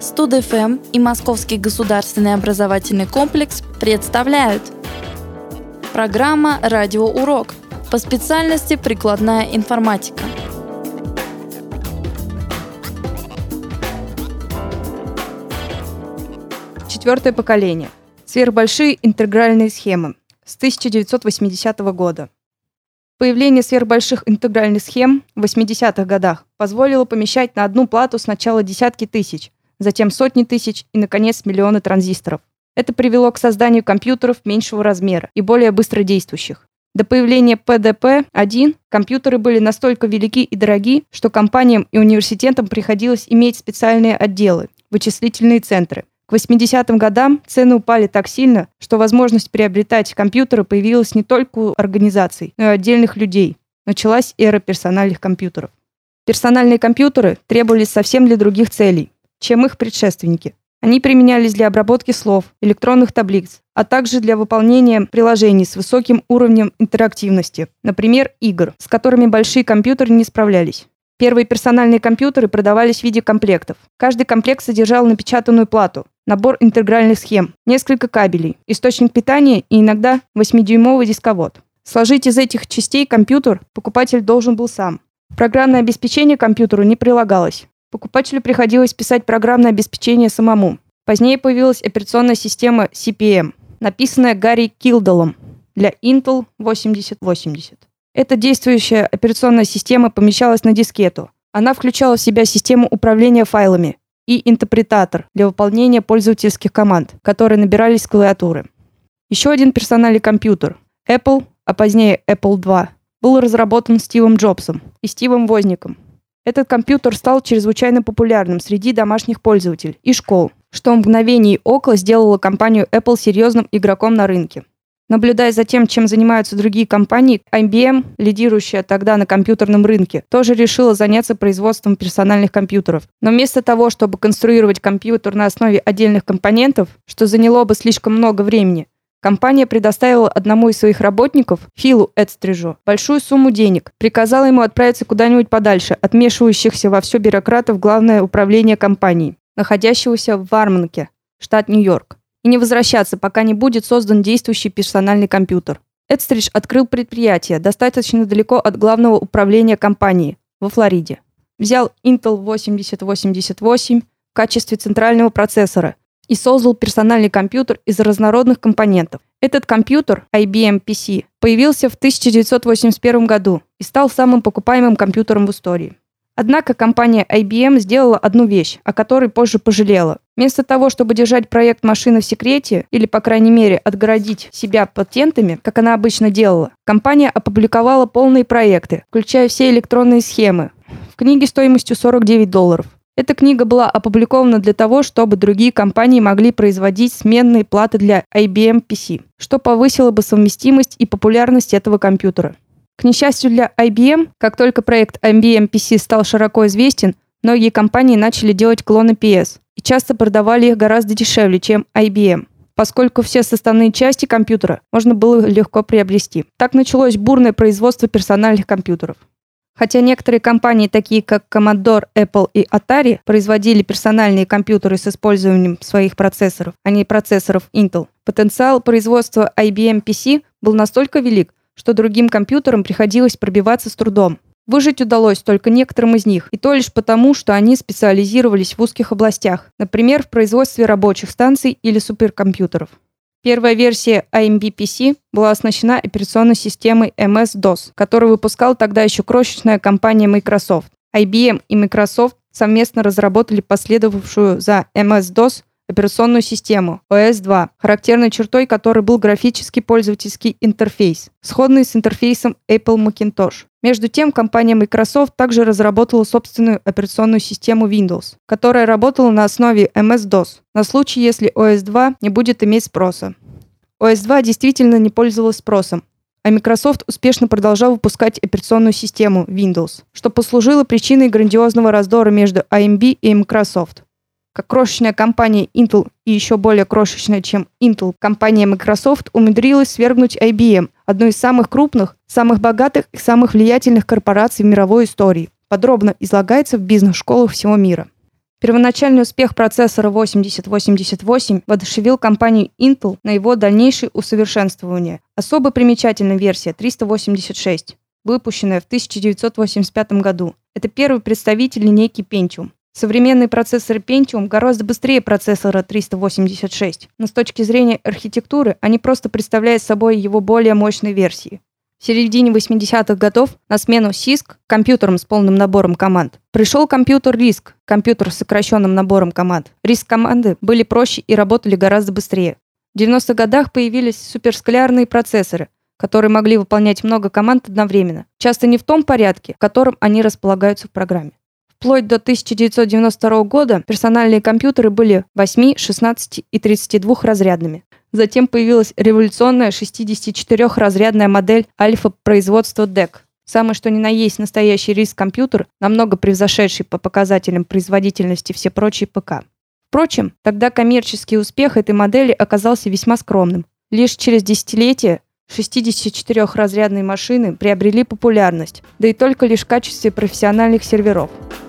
Студ-ФМ и Московский государственный образовательный комплекс представляют Программа «Радиоурок» по специальности «Прикладная информатика». Четвертое поколение. Сверхбольшие интегральные схемы с 1980 года. Появление сверхбольших интегральных схем в 80-х годах позволило помещать на одну плату сначала десятки тысяч, затем сотни тысяч и, наконец, миллионы транзисторов. Это привело к созданию компьютеров меньшего размера и более быстродействующих. До появления PDP-1 компьютеры были настолько велики и дороги, что компаниям и университетам приходилось иметь специальные отделы, вычислительные центры. К 80-м годам цены упали так сильно, что возможность приобретать компьютеры появилась не только у организаций, но и отдельных людей. Началась эра персональных компьютеров. Персональные компьютеры требовались совсем для других целей, чем их предшественники. Они применялись для обработки слов, электронных таблиц, а также для выполнения приложений с высоким уровнем интерактивности, например, игр, с которыми большие компьютеры не справлялись. Первые персональные компьютеры продавались в виде комплектов. Каждый комплект содержал напечатанную плату, набор интегральных схем, несколько кабелей, источник питания и иногда 8-дюймовый дисковод. Сложить из этих частей компьютер покупатель должен был сам. Программное обеспечение компьютеру не прилагалось. Покупателю приходилось писать программное обеспечение самому. Позднее появилась операционная система CPM, написанная Гарри Килдалом для Intel 8080. Эта действующая операционная система помещалась на дискету. Она включала в себя систему управления файлами и интерпретатор для выполнения пользовательских команд, которые набирались с клавиатуры. Еще один персональный компьютер Apple, а позднее Apple II, был разработан Стивом Джобсом и Стивом Возником. Этот компьютер стал чрезвычайно популярным среди домашних пользователей и школ, что в мгновение ока сделало компанию Apple серьезным игроком на рынке. Наблюдая за тем, чем занимаются другие компании, IBM, лидирующая тогда на компьютерном рынке, тоже решила заняться производством персональных компьютеров. Но вместо того, чтобы конструировать компьютер на основе отдельных компонентов, что заняло бы слишком много времени, Компания предоставила одному из своих работников, Филу Эдстрижу, большую сумму денег, приказала ему отправиться куда-нибудь подальше от вмешивающихся во все бюрократов главное управление компанией, находящегося в Варманке, штат Нью-Йорк и не возвращаться, пока не будет создан действующий персональный компьютер. Эдстридж открыл предприятие достаточно далеко от главного управления компании во Флориде. Взял Intel 8088 в качестве центрального процессора и создал персональный компьютер из разнородных компонентов. Этот компьютер, IBM PC, появился в 1981 году и стал самым покупаемым компьютером в истории. Однако компания IBM сделала одну вещь, о которой позже пожалела. Вместо того, чтобы держать проект машины в секрете, или, по крайней мере, отгородить себя патентами, как она обычно делала, компания опубликовала полные проекты, включая все электронные схемы, в книге стоимостью 49 долларов. Эта книга была опубликована для того, чтобы другие компании могли производить сменные платы для IBM PC, что повысило бы совместимость и популярность этого компьютера. К несчастью для IBM, как только проект IBM PC стал широко известен, многие компании начали делать клоны PS и часто продавали их гораздо дешевле, чем IBM поскольку все составные части компьютера можно было легко приобрести. Так началось бурное производство персональных компьютеров. Хотя некоторые компании, такие как Commodore, Apple и Atari, производили персональные компьютеры с использованием своих процессоров, а не процессоров Intel, потенциал производства IBM PC был настолько велик, что другим компьютерам приходилось пробиваться с трудом. Выжить удалось только некоторым из них, и то лишь потому, что они специализировались в узких областях, например, в производстве рабочих станций или суперкомпьютеров. Первая версия AMD PC была оснащена операционной системой MS-DOS, которую выпускала тогда еще крошечная компания Microsoft. IBM и Microsoft совместно разработали последовавшую за MS-DOS операционную систему OS2, характерной чертой которой был графический пользовательский интерфейс, сходный с интерфейсом Apple Macintosh. Между тем, компания Microsoft также разработала собственную операционную систему Windows, которая работала на основе MS-DOS, на случай, если OS2 не будет иметь спроса. OS2 действительно не пользовалась спросом, а Microsoft успешно продолжал выпускать операционную систему Windows, что послужило причиной грандиозного раздора между AMD и Microsoft как крошечная компания Intel и еще более крошечная, чем Intel, компания Microsoft умудрилась свергнуть IBM, одну из самых крупных, самых богатых и самых влиятельных корпораций в мировой истории. Подробно излагается в бизнес-школах всего мира. Первоначальный успех процессора 8088 воодушевил компанию Intel на его дальнейшее усовершенствование. Особо примечательна версия 386, выпущенная в 1985 году. Это первый представитель линейки Pentium. Современные процессоры Pentium гораздо быстрее процессора 386, но с точки зрения архитектуры они просто представляют собой его более мощные версии. В середине 80-х годов на смену CISC, компьютерам с полным набором команд, пришел компьютер RISC, компьютер с сокращенным набором команд. RISC-команды были проще и работали гораздо быстрее. В 90-х годах появились суперскалярные процессоры, которые могли выполнять много команд одновременно, часто не в том порядке, в котором они располагаются в программе. Вплоть до 1992 года персональные компьютеры были 8, 16 и 32 разрядными. Затем появилась революционная 64-разрядная модель альфа производства DEC. Самый что ни на есть настоящий риск-компьютер, намного превзошедший по показателям производительности все прочие ПК. Впрочем, тогда коммерческий успех этой модели оказался весьма скромным. Лишь через десятилетия 64-разрядные машины приобрели популярность, да и только лишь в качестве профессиональных серверов –